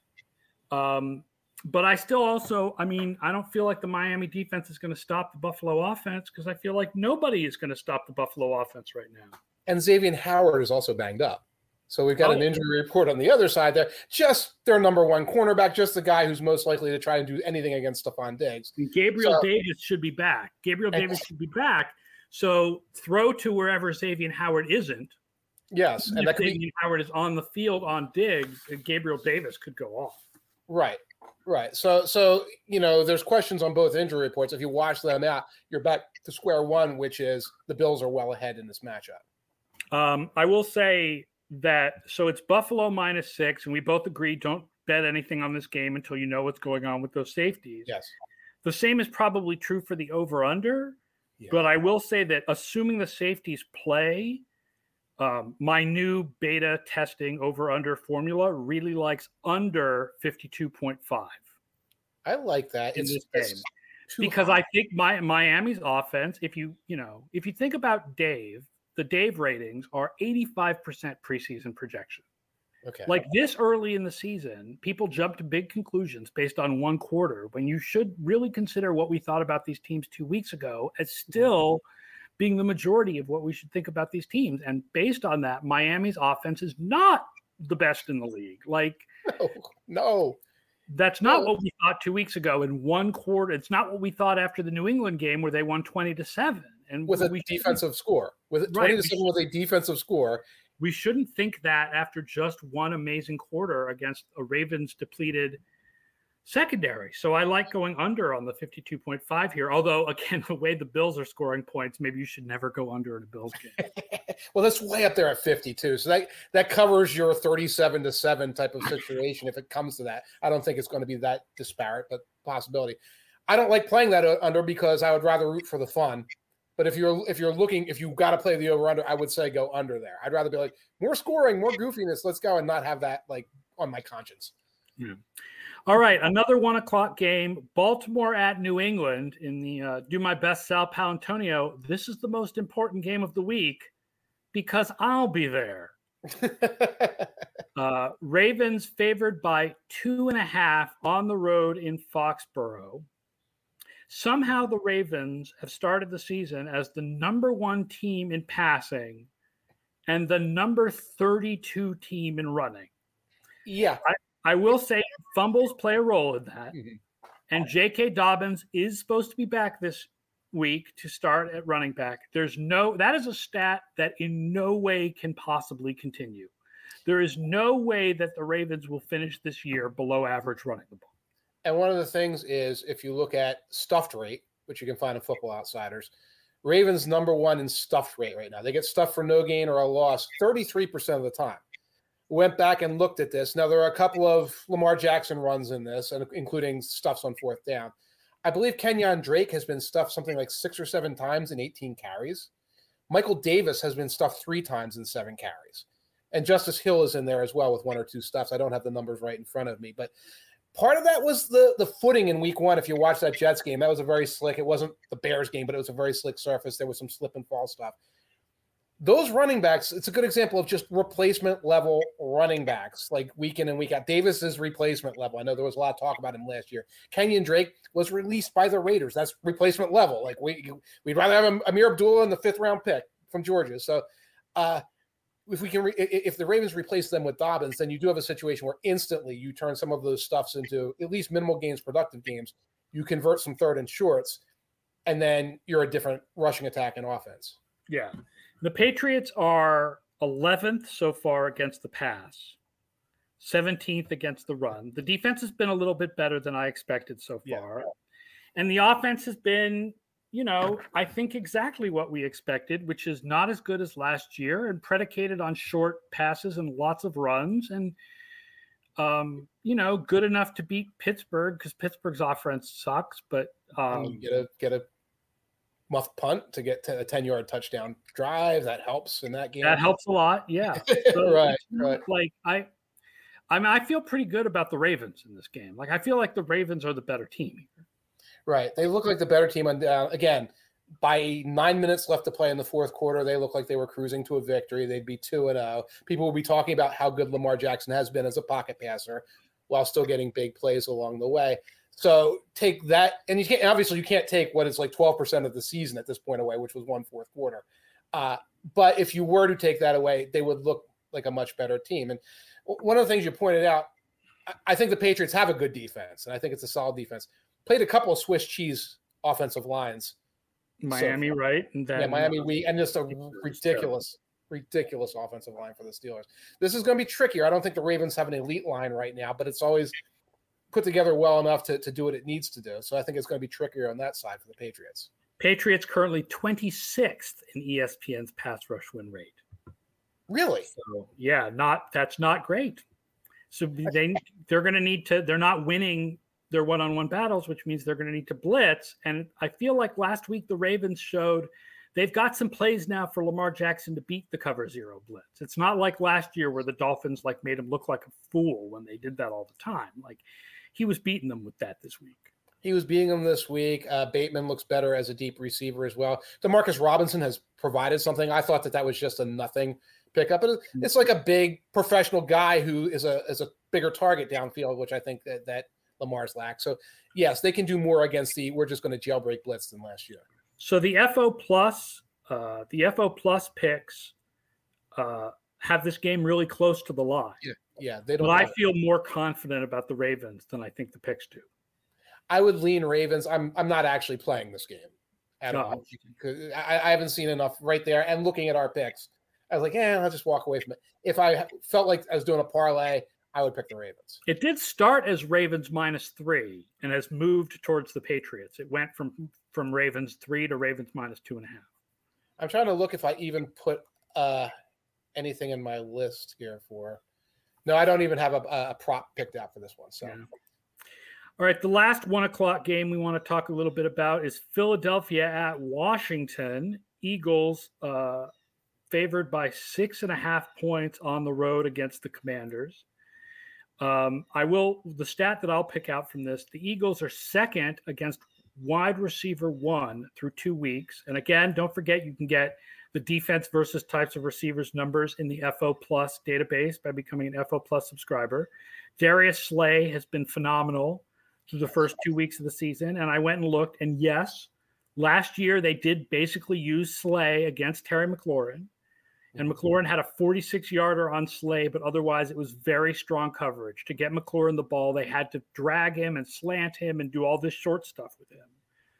Um but I still also, I mean, I don't feel like the Miami defense is going to stop the Buffalo offense because I feel like nobody is going to stop the Buffalo offense right now. And Xavier Howard is also banged up. So we've got oh. an injury report on the other side there. Just their number one cornerback, just the guy who's most likely to try and do anything against Stefon Diggs. Gabriel so, Davis should be back. Gabriel and, Davis should be back. So throw to wherever Xavier Howard isn't. Yes, and, and that Xavier be, Howard is on the field on Diggs, Gabriel Davis could go off. Right. Right. So, so you know, there's questions on both injury reports. If you watch them out, you're back to square one, which is the Bills are well ahead in this matchup. Um, I will say that so it's Buffalo minus six, and we both agree don't bet anything on this game until you know what's going on with those safeties. Yes. The same is probably true for the over under, yeah. but I will say that assuming the safeties play, um, my new beta testing over under formula really likes under 52.5. I like that in it's, this game because high. I think my Miami's offense, if you, you know, if you think about Dave, the Dave ratings are 85% preseason projection. Okay. Like this early in the season, people jump to big conclusions based on one quarter when you should really consider what we thought about these teams two weeks ago as still. Mm-hmm being the majority of what we should think about these teams. And based on that, Miami's offense is not the best in the league. Like, no, no. That's not no. what we thought two weeks ago in one quarter. It's not what we thought after the New England game where they won 20 to 7. And with a defensive score. With 20 right, to 7 with a defensive score. We shouldn't think that after just one amazing quarter against a Ravens depleted secondary. So I like going under on the 52.5 here. Although, again, the way the Bills are scoring points, maybe you should never go under in a Bills game. well, that's way up there at 52. So that that covers your 37 to 7 type of situation if it comes to that. I don't think it's going to be that disparate, but possibility. I don't like playing that under because I would rather root for the fun. But if you're if you're looking if you got to play the over under, I would say go under there. I'd rather be like more scoring, more goofiness. Let's go and not have that like on my conscience. Yeah. All right, another one o'clock game. Baltimore at New England in the uh, Do My Best Sal Paolantonio. This is the most important game of the week because I'll be there. uh, Ravens favored by two and a half on the road in Foxborough. Somehow the Ravens have started the season as the number one team in passing and the number 32 team in running. Yeah. I, I will say fumbles play a role in that. Mm-hmm. And J.K. Dobbins is supposed to be back this week to start at running back. There's no, that is a stat that in no way can possibly continue. There is no way that the Ravens will finish this year below average running the ball. And one of the things is if you look at stuffed rate, which you can find in Football Outsiders, Ravens number one in stuffed rate right now. They get stuffed for no gain or a loss 33% of the time went back and looked at this. Now there are a couple of Lamar Jackson runs in this, and including stuffs on fourth down. I believe Kenyan Drake has been stuffed something like six or seven times in 18 carries. Michael Davis has been stuffed three times in seven carries. And Justice Hill is in there as well with one or two stuffs. I don't have the numbers right in front of me, but part of that was the the footing in week one. If you watch that Jets game, that was a very slick. It wasn't the Bears game, but it was a very slick surface. There was some slip and fall stuff those running backs, it's a good example of just replacement level running backs, like week in and week out. Davis is replacement level. I know there was a lot of talk about him last year. Kenyan Drake was released by the Raiders. That's replacement level. Like we we'd rather have Ameer Abdullah in the fifth round pick from Georgia. So uh, if we can, re- if the Ravens replace them with Dobbins, then you do have a situation where instantly you turn some of those stuffs into at least minimal games, productive games. You convert some third and shorts, and then you're a different rushing attack and offense. Yeah. The Patriots are 11th so far against the pass, 17th against the run. The defense has been a little bit better than I expected so far. Yeah. And the offense has been, you know, I think exactly what we expected, which is not as good as last year and predicated on short passes and lots of runs and um, you know, good enough to beat Pittsburgh because Pittsburgh's offense sucks, but um, get a get a muff punt to get to a 10 yard touchdown drive. That helps in that game. That helps a lot. Yeah. So right, right. Like I, I mean, I feel pretty good about the Ravens in this game. Like I feel like the Ravens are the better team. Right. They look like the better team. And uh, again, by nine minutes left to play in the fourth quarter, they look like they were cruising to a victory. They'd be two and zero. People will be talking about how good Lamar Jackson has been as a pocket passer, while still getting big plays along the way. So take that, and you can't obviously you can't take what is like twelve percent of the season at this point away, which was one fourth quarter. Uh, but if you were to take that away, they would look like a much better team. And one of the things you pointed out, I think the Patriots have a good defense, and I think it's a solid defense. Played a couple of Swiss cheese offensive lines Miami, so, right? And then, yeah, Miami we and just a ridiculous, ridiculous offensive line for the Steelers. This is going to be trickier. I don't think the Ravens have an elite line right now, but it's always put together well enough to, to do what it needs to do. So I think it's going to be trickier on that side for the Patriots. Patriots currently 26th in ESPN's pass rush win rate. Really? So yeah, not that's not great. So they they're going to need to. They're not winning their one-on-one battles, which means they're going to need to blitz. And I feel like last week the Ravens showed they've got some plays now for Lamar Jackson to beat the cover zero blitz. It's not like last year where the Dolphins like made him look like a fool when they did that all the time. Like he was beating them with that this week. He was beating them this week. Uh, Bateman looks better as a deep receiver as well. Demarcus Robinson has provided something. I thought that that was just a nothing pickup. It's like a big professional guy who is a is a bigger target downfield, which I think that that Lamar's lack. So yes, they can do more against the we're just going to jailbreak blitz than last year. So the FO plus, uh, the FO plus picks uh, have this game really close to the line. Yeah, yeah, they don't. But I feel more confident about the Ravens than I think the picks do. I would lean Ravens. I'm I'm not actually playing this game at no. all. I, I haven't seen enough right there. And looking at our picks, I was like, yeah, I'll just walk away from it. If I felt like I was doing a parlay, I would pick the Ravens. It did start as Ravens minus three and has moved towards the Patriots. It went from from Ravens three to Ravens minus two and a half. I'm trying to look if I even put uh, anything in my list here for. No, I don't even have a, a prop picked out for this one. So. Yeah. All right, the last one o'clock game we want to talk a little bit about is Philadelphia at Washington. Eagles uh, favored by six and a half points on the road against the Commanders. Um, I will, the stat that I'll pick out from this the Eagles are second against wide receiver one through two weeks. And again, don't forget you can get the defense versus types of receivers numbers in the FO Plus database by becoming an FO Plus subscriber. Darius Slay has been phenomenal through the first two weeks of the season. And I went and looked, and yes, last year they did basically use Slay against Terry McLaurin. And McLaurin had a 46 yarder on Slay, but otherwise it was very strong coverage. To get McLaurin the ball, they had to drag him and slant him and do all this short stuff with him.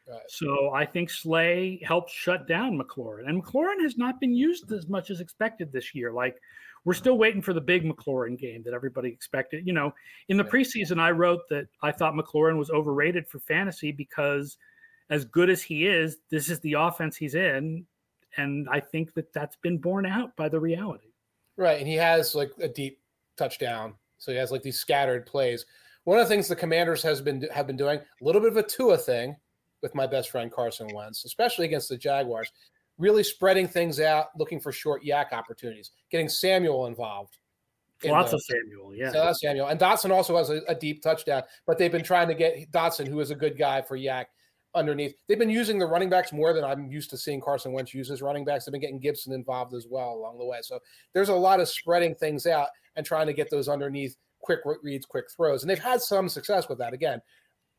Right. So I think Slay helped shut down McLaurin. And McLaurin has not been used as much as expected this year. Like we're still waiting for the big McLaurin game that everybody expected. You know, in the preseason, I wrote that I thought McLaurin was overrated for fantasy because as good as he is, this is the offense he's in and I think that that's been borne out by the reality. Right, and he has like a deep touchdown, so he has like these scattered plays. One of the things the Commanders has been have been doing a little bit of a Tua thing with my best friend Carson Wentz, especially against the Jaguars, really spreading things out, looking for short YAC opportunities, getting Samuel involved. Lots the, of Samuel, yeah. So Samuel. And Dotson also has a, a, deep touchdown, but they've been trying to get Dotson, who is a good guy for YAC, underneath. They've been using the running backs more than I'm used to seeing Carson Wentz use his running backs. They've been getting Gibson involved as well along the way. So there's a lot of spreading things out and trying to get those underneath quick reads, quick throws, and they've had some success with that. Again,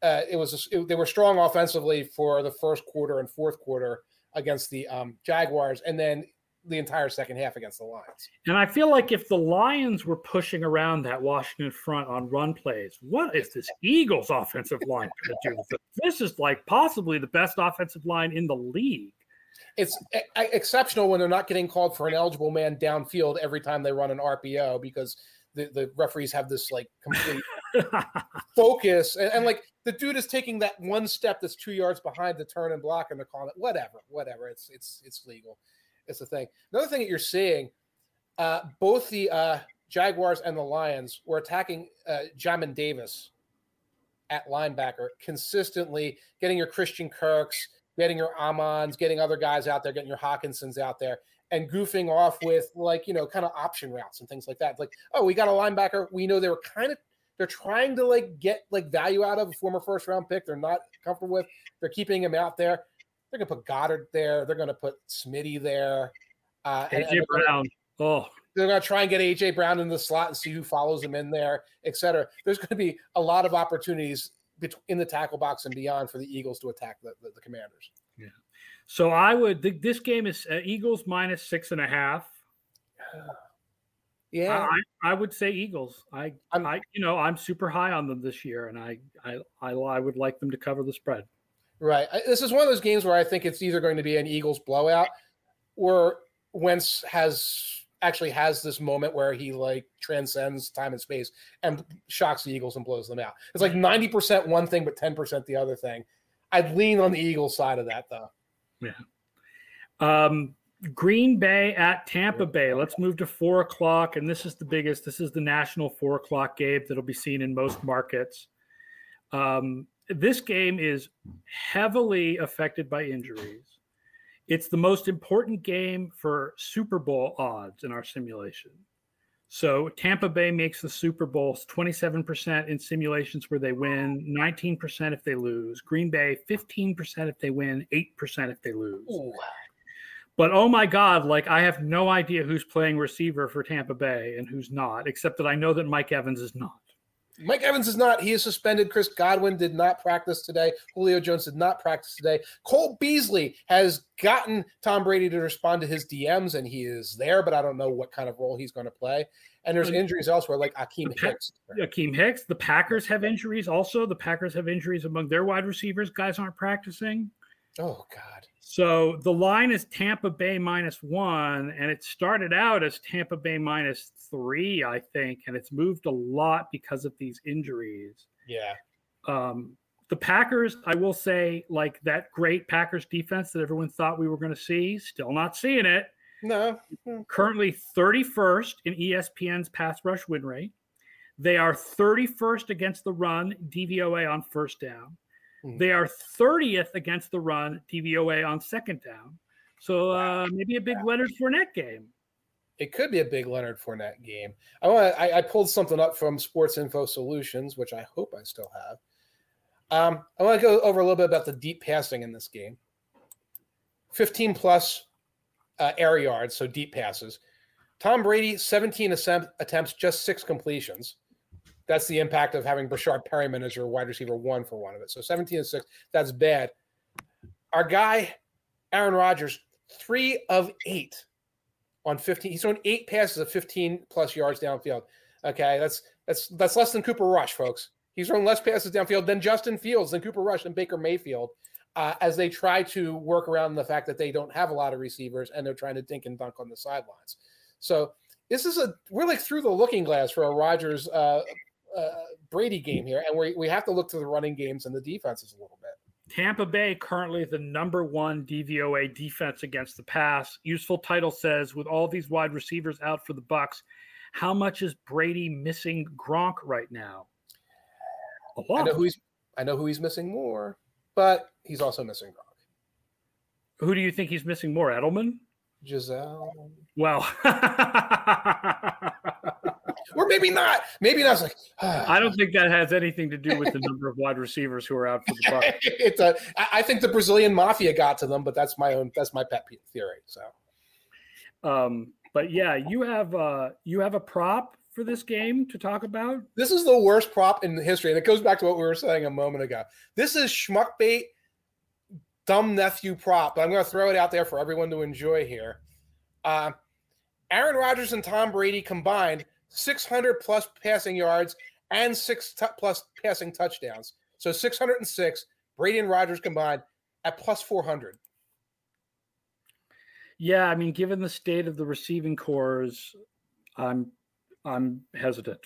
uh, it was it, they were strong offensively for the first quarter and fourth quarter against the um, Jaguars, and then the entire second half against the Lions. And I feel like if the Lions were pushing around that Washington front on run plays, what is this Eagles offensive line going to do? This is like possibly the best offensive line in the league. It's exceptional when they're not getting called for an eligible man downfield every time they run an RPO because the, the referees have this like complete focus and, and, like the dude is taking that one step that's two yards behind the turn and block and they're calling it whatever, whatever. It's it's it's legal. It's the thing. Another thing that you're seeing, uh, both the uh, Jaguars and the Lions were attacking uh, Jamin Davis at linebacker consistently, getting your Christian Kirks, getting your Amons, getting other guys out there, getting your Hockensons out there, and goofing off with like you know kind of option routes and things like that. Like, oh, we got a linebacker. We know they were kind of they're trying to like get like value out of a former first round pick. They're not comfortable with. They're keeping him out there. They're gonna put Goedert there. They're gonna put Smitty there. Uh, AJ and, and Brown. Oh, they're going to try and get AJ Brown in the slot and see who follows him in there, et cetera. There's going to be a lot of opportunities in the tackle box and beyond for the Eagles to attack the, the, the Commanders. Yeah. So I would. This game is uh, Eagles minus six and a half. Yeah, I, I would say Eagles. I, I'm, I, you know, I'm super high on them this year, and I, I, I, I would like them to cover the spread. Right. This is one of those games where I think it's either going to be an Eagles blowout, or Wentz has actually has this moment where he like transcends time and space and shocks the Eagles and blows them out. It's like 90% one thing, but 10% the other thing. I'd lean on the Eagles side of that though. Yeah. Um, Green Bay at Tampa Bay. Let's move to four o'clock. And this is the biggest, this is the national four o'clock game that'll be seen in most markets. Um, this game is heavily affected by injuries. It's the most important game for Super Bowl odds in our simulation. So Tampa Bay makes the Super Bowl 27% in simulations where they win, 19% if they lose. Green Bay 15% if they win, 8% if they lose. Ooh. But oh my God, like I have no idea who's playing receiver for Tampa Bay and who's not, except that I know that Mike Evans is not. Mike Evans is not. He is suspended. Chris Godwin did not practice today. Julio Jones did not practice today. Cole Beasley has gotten Tom Brady to respond to his DMs, and he is there, but I don't know what kind of role he's going to play. And there's injuries elsewhere, like Akiem Hicks. Akiem Hicks. The Packers have injuries also. The Packers have injuries among their wide receivers. Guys aren't practicing. Oh, God. So the line is Tampa Bay minus one, and it started out as Tampa Bay minus three, I think, and it's moved a lot because of these injuries. Yeah. Um, the Packers, I will say, like that great Packers defense that everyone thought we were going to see, still not seeing it. No. Currently 31st in ESPN's pass rush win rate. They are 31st against the run, DVOA on first down. Hmm. They are 30th against the run, DVOA on second down. So uh, maybe a big Leonard Fournette game. It could be a big Leonard Fournette game. I want. I, I, pulled something up from Sports Info Solutions, which I hope I still have. Um, I want to go over a little bit about the deep passing in this game. 15 plus uh, air yards, so deep passes. Tom Brady, 17 attempts, just six completions that's the impact of having Breshad Perriman as your wide receiver one for one of it. So 17 and six, that's bad. Our guy, Aaron Rodgers, three of eight on 15. He's thrown eight passes of 15 plus yards downfield. Okay, that's that's that's less than Cooper Rush, folks. He's thrown less passes downfield than Justin Fields, than Cooper Rush, and Baker Mayfield, uh, as they try to work around the fact that they don't have a lot of receivers and they're trying to dink and dunk on the sidelines. So this is a we're like through the looking glass for a Rodgers uh, uh, Brady game here, and we we have to look to the running games and the defenses a little bit. Tampa Bay currently the number one DVOA defense against the pass. Useful title says with all these wide receivers out for the Bucks, how much is Brady missing Gronk right now? I know who he's I know who he's missing more, but he's also missing Gronk. Who do you think he's missing more? Edelman? Gisele. Well, or maybe not. Maybe not. Like, I don't think that has anything to do with the number of wide receivers who are out for the Bucks. it's a, I think the Brazilian mafia got to them, but that's my own. That's my pet theory. So, um, but yeah, you have uh, you have a prop for this game to talk about. This is the worst prop in history, and it goes back to what we were saying a moment ago. This is schmuck bait, dumb nephew prop, but I'm going to throw it out there for everyone to enjoy here. Uh, Aaron Rodgers and Tom Brady combined 600 plus passing yards and six t- plus passing touchdowns. So 606, Brady and Rodgers combined at plus 400. Yeah, I mean, given the state of the receiving cores, I'm I'm hesitant.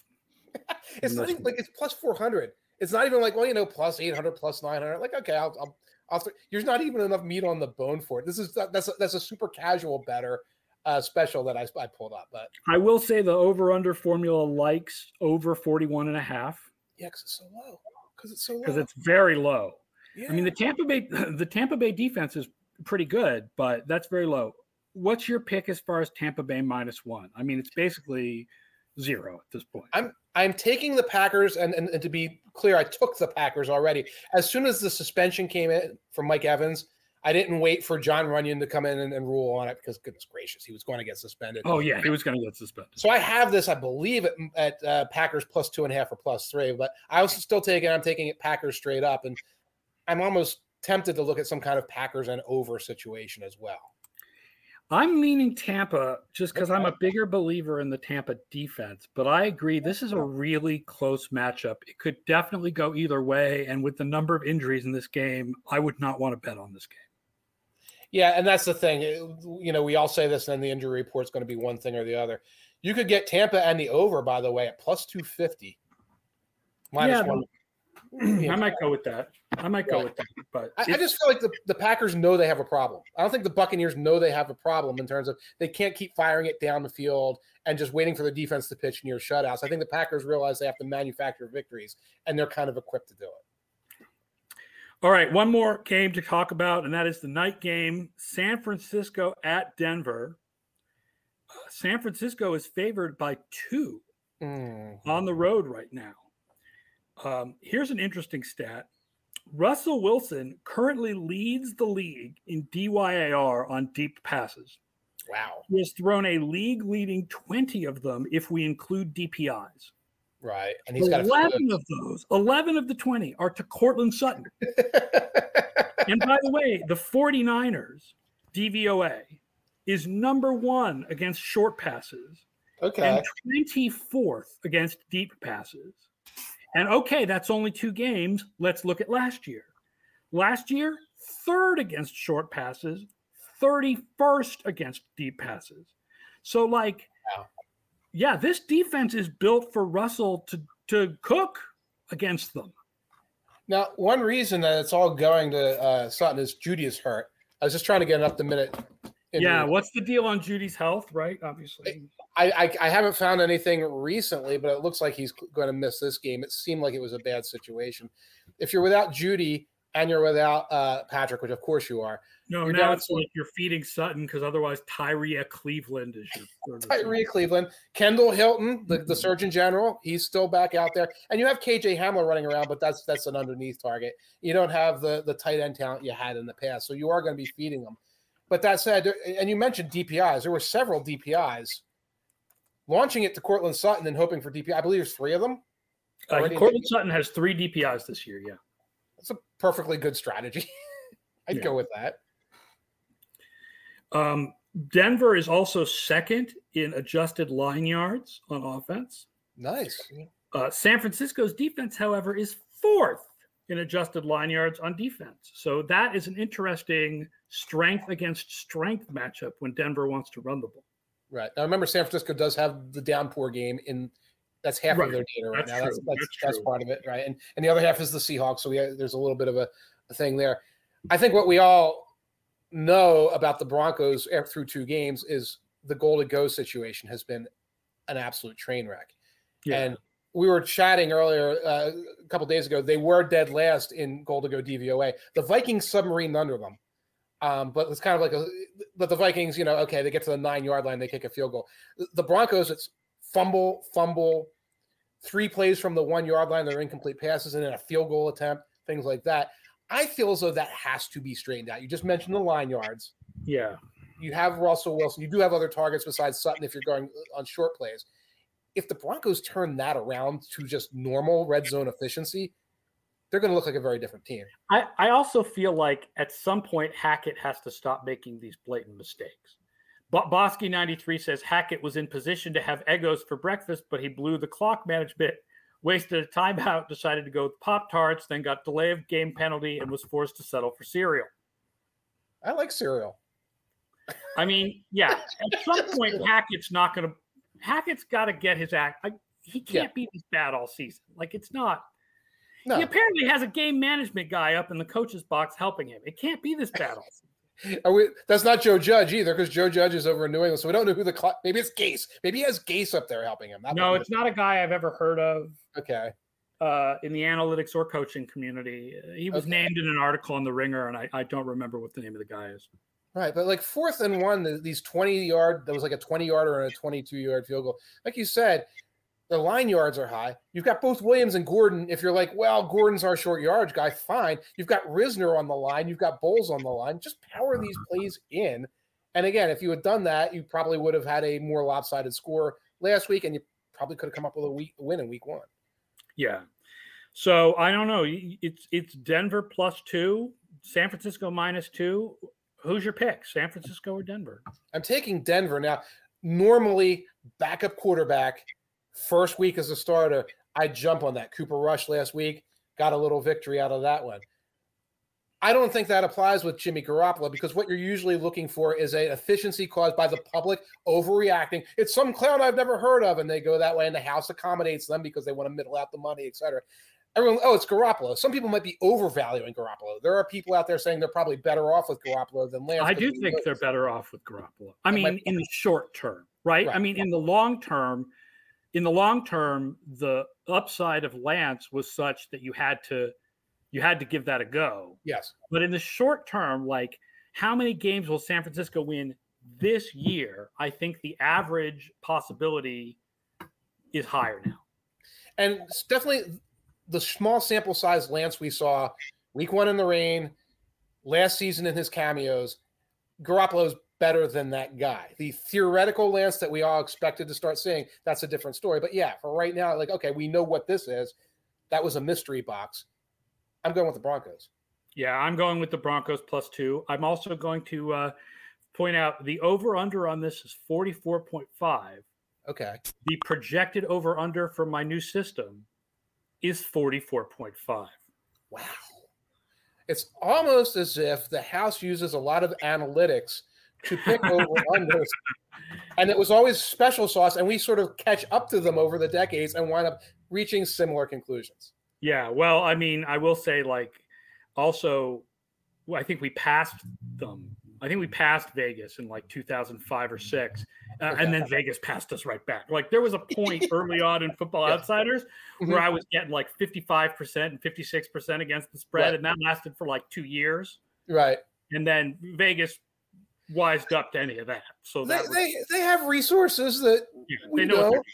it's not even like it's plus 400. It's not even like, well, you know, plus 800, plus 900. Like, okay, I'll, I'll, I'll there's not even enough meat on the bone for it. This is that's a, that's a super casual bettor uh, special that I, I pulled up. But I will say the over under formula likes over 41 and a half. Yeah, because it's so low. Because it's so low. Because it's very low. Yeah. I mean, the Tampa Bay the Tampa Bay defense is pretty good, but that's very low. What's your pick as far as Tampa Bay minus one? I mean, it's basically zero at this point. I'm I'm taking the Packers, and, and, and to be clear, I took the Packers already. As soon as the suspension came in from Mike Evans, I didn't wait for Jon Runyan to come in and, and, rule on it because goodness gracious, he was going to get suspended. Oh yeah, he was going to get suspended. So I have this, I believe, at, at uh, Packers plus two and a half or plus three, but I was still taking. I'm taking it Packers straight up, and I'm almost tempted to look at some kind of Packers and over situation as well. I'm leaning Tampa just because. I'm a bigger believer in the Tampa defense. But I agree, this is a really close matchup. It could definitely go either way. And with the number of injuries in this game, I would not want to bet on this game. Yeah, and that's the thing. Eh, you know, we all say this, and then the injury report is going to be one thing or the other. You could get Tampa and the over, by the way, at plus 250. Minus yeah, one. I might go with that. I might go with that. But I, I, just feel like the, the Packers know they have a problem. I don't think the Buccaneers know they have a problem in terms of they can't keep firing it down the field and just waiting for the defense to pitch near shutouts. I think the Packers realize they have to manufacture victories, and they're kind of equipped to do it. All right, one more game to talk about, and that is the night game San Francisco at Denver. Uh, San Francisco is favored by two mm. on the road right now. Um, here's an interesting stat Russell Wilson currently leads the league in DYAR on deep passes. Wow. He has thrown a league leading 20 of them if we include DPIs. Right. And he's 11 got 11 of those, 11 of the 20 are to Courtland Sutton. and by the way, the 49ers DVOA is number one against short passes. Okay. And 24th against deep passes. And okay, that's only two games. Let's look at last year. Last year, third against short passes, 31st against deep passes. So, like, wow. Yeah, this defense is built for Russell to, to cook against them. Now, one reason that it's all going to uh, Sutton is Jeudy is hurt. I was just trying to get an up the minute yeah, what's the deal on Jeudy's health? Right, obviously. I, I, I haven't found anything recently, but it looks like he's going to miss this game. It seemed like it was a bad situation. If you're without Jeudy and you're without uh, Patrick, which of course you are. No, now it's like you're feeding Sutton because otherwise Tyrie Cleveland is your Tyrie Cleveland, Kendall Hinton, the, the Surgeon General, he's still back out there, and you have KJ Hamler running around, but that's that's an underneath target. You don't have the the tight end talent you had in the past, so you are going to be feeding them. But that said, and you mentioned DPIs, there were several DPIs. Launching it to Courtland Sutton and hoping for DPI, I believe there's three of them. Uh, Courtland Sutton has three DPIs this year. Yeah, that's a perfectly good strategy. I'd yeah. go with that. Um, Denver is also second in adjusted line yards on offense. Nice. Uh, San Francisco's defense, however, is fourth in adjusted line yards on defense. So that is an interesting strength against strength matchup when Denver wants to run the ball. Right. Now remember San Francisco does have the downpour game in that's half right. of their data right that's now. That's that's, that's, that's part of it, right? And and the other half is the Seahawks. So we there's a little bit of a, a thing there. I think what we all know about the Broncos through two games is the goal to go situation has been an absolute train wreck. Yeah. And we were chatting earlier uh, a couple days ago. They were dead last in goal to go DVOA. The Vikings submarine under them. Um, but it's kind of like a, but the Vikings, you know, okay, they get to the nine yard line, they kick a field goal. The Broncos, it's fumble, fumble, three plays from the one yard line, they're incomplete passes, and then a field goal attempt, things like that. I feel as though that has to be straightened out. You just mentioned the line yards. Yeah. You have Russell Wilson. You do have other targets besides Sutton if you're going uh, on short plays if the Broncos turn that around to just normal red zone efficiency, they're going to look like a very different team. I, I also feel like at some point Hackett has to stop making these blatant mistakes. Bosky 93 says Hackett was in position to have Eggos for breakfast, but he blew the clock management, wasted a timeout, decided to go with Pop Tarts, then got delay of game penalty and was forced to settle for cereal. I like cereal. I mean, yeah, at some point Hackett's not going to Hackett's got to get his act. Like, he can't yeah. be this bad all season. Like it's not. No. He apparently has a game management guy up in the coach's box helping him. It can't be this bad all season. We, that's not Joe Judge either, because Joe Judge is over in New England, so we don't know who the cl- maybe it's Gase. Maybe he has Gase up there helping him. That no, it's not a guy I've ever heard of. Okay. uh, in the analytics or coaching community. He was Okay. named in an article on the Ringer, and I, I don't remember what the name of the guy is. Right, but like fourth and one, these twenty yard, that was like a twenty yarder and a twenty-two yard field goal. Like you said, the line yards are high. You've got both Williams and Gordon. If you're like, well, Gordon's our short yardage guy, fine. You've got Risner on the line. You've got Bowles on the line. Just power these uh-huh. plays in. And again, if you had done that, you probably would have had a more lopsided score last week, and you probably could have come up with a week, win in week one. Yeah. So I don't know. It's it's Denver plus two, San Francisco minus two. Who's your pick, San Francisco or Denver? I'm taking Denver now. Normally, backup quarterback, first week as a starter, I jump on that. Cooper Rush last week got a little victory out of that one. I don't think that applies with Jimmy Garoppolo because what you're usually looking for is a efficiency caused by the public overreacting. It's some clown I've never heard of, and they go that way, and the house accommodates them because they want to middle out the money, et cetera. Everyone, oh, it's Garoppolo. Some people might be overvaluing Garoppolo. There are people out there saying they're probably better off with Garoppolo than Lance. I do think they're better off with Garoppolo. I That mean, in the short term, right? I Right. mean, in the long term, in the long term, the upside of Lance was such that you had to you had to give that a go. Yes. But in the short term, like how many games will San Francisco win this year? I think the average possibility is higher now. and it's definitely the small sample size Lance we saw week one in the rain, last season in his cameos, Garoppolo's better than that guy. The theoretical Lance that we all expected to start seeing, that's a different story. But yeah, for right now, like, okay, we know what this is. That was a mystery box. I'm going with the Broncos. Yeah, I'm going with the Broncos plus two. I'm also going to uh, point out the over under on this is 44.5. Okay. The projected over under for my new system is 44.5. Wow. It's almost as if the house uses a lot of analytics to pick over unders. And it was always special sauce, and we sort of catch up to them over the decades and wind up reaching similar conclusions. Yeah, well, I mean, I will say, like, also, I think we passed them. I think we passed Vegas in like 2005 or six, uh, and then Vegas passed us right back. Like, there was a point early on in Football Yeah. Outsiders Mhm. where I was getting like 55% and 56% against the spread, Right. and that lasted for like two years. Right. And then Vegas wised up to any of that. So They, that was, they, they have resources that yeah, we they know. don't.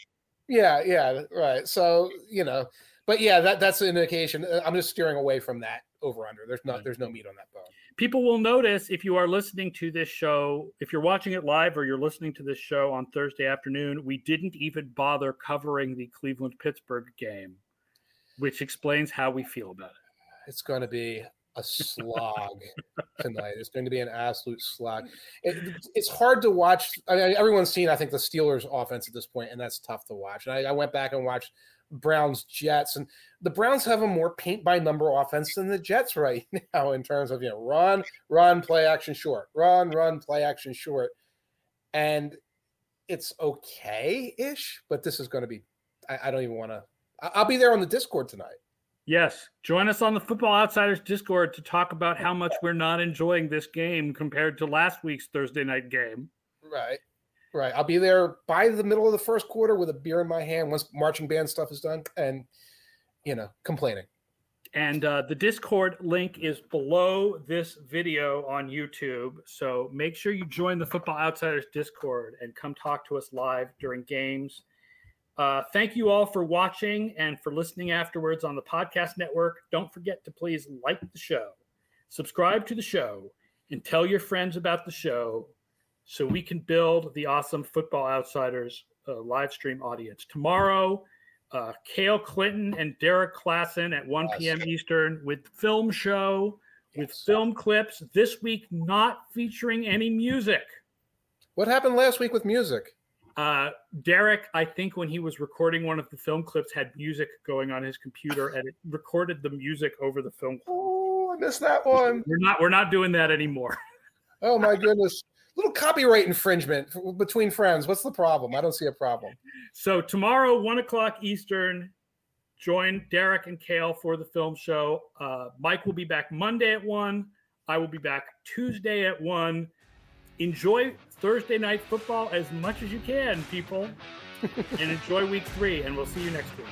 Yeah, yeah, right. So, you know, but yeah, that that's an indication. Uh, I'm just steering away from that over under. There's not there's no meat on that bone. people will notice if you are listening to this show, if you're watching it live or you're listening to this show on Thursday afternoon, we didn't even bother covering the Cleveland Pittsburgh game, which explains how we feel about it. It's going to be a slog tonight. It's going to be an absolute slog. It, it's hard to watch. I mean, everyone's seen, I think, the Steelers' offense at this point, and that's tough to watch. And I, I went back and watched Browns Jets, and the Browns have a more paint by number offense than the Jets right now in terms of you know run, run, play action short, run, run, play action short, and it's okay ish. But this is going to be. I, I don't even want to. I'll be there on the Discord tonight. Yes, join us on the Football Outsiders Discord to talk about how much we're not enjoying this game compared to last week's Thursday night game. Right. Right. I'll be there by the middle of the first quarter with a beer in my hand once marching band stuff is done and, you know, complaining. And uh, the Discord link is below this video on YouTube. So make sure you join the Football Outsiders Discord and come talk to us live during games. Uh, thank you all for watching and for listening afterwards on the podcast network. Don't forget to please like the show, subscribe to the show, and tell your friends about the show so we can build the awesome Football Outsiders uh, live stream audience. Tomorrow, uh, Cale Clinton and Derek Klassen at 1 Yes. p.m. Eastern with film show, with Yes. film clips. This week, not featuring any music. What happened last week with music? Uh, Derek, I think when he was recording one of the film clips, had music going on his computer, and it recorded the music over the film. Oh, I missed that one. We're not we're not doing that anymore. Oh, my goodness. Little copyright infringement between friends. What's the problem? I don't see a problem. So tomorrow, one o'clock Eastern, join Derek and Cale for the film show. Uh, Mike will be back Monday at one. I will be back Tuesday at one. Enjoy Thursday night football as much as you can, people, and enjoy week three. And we'll see you next week.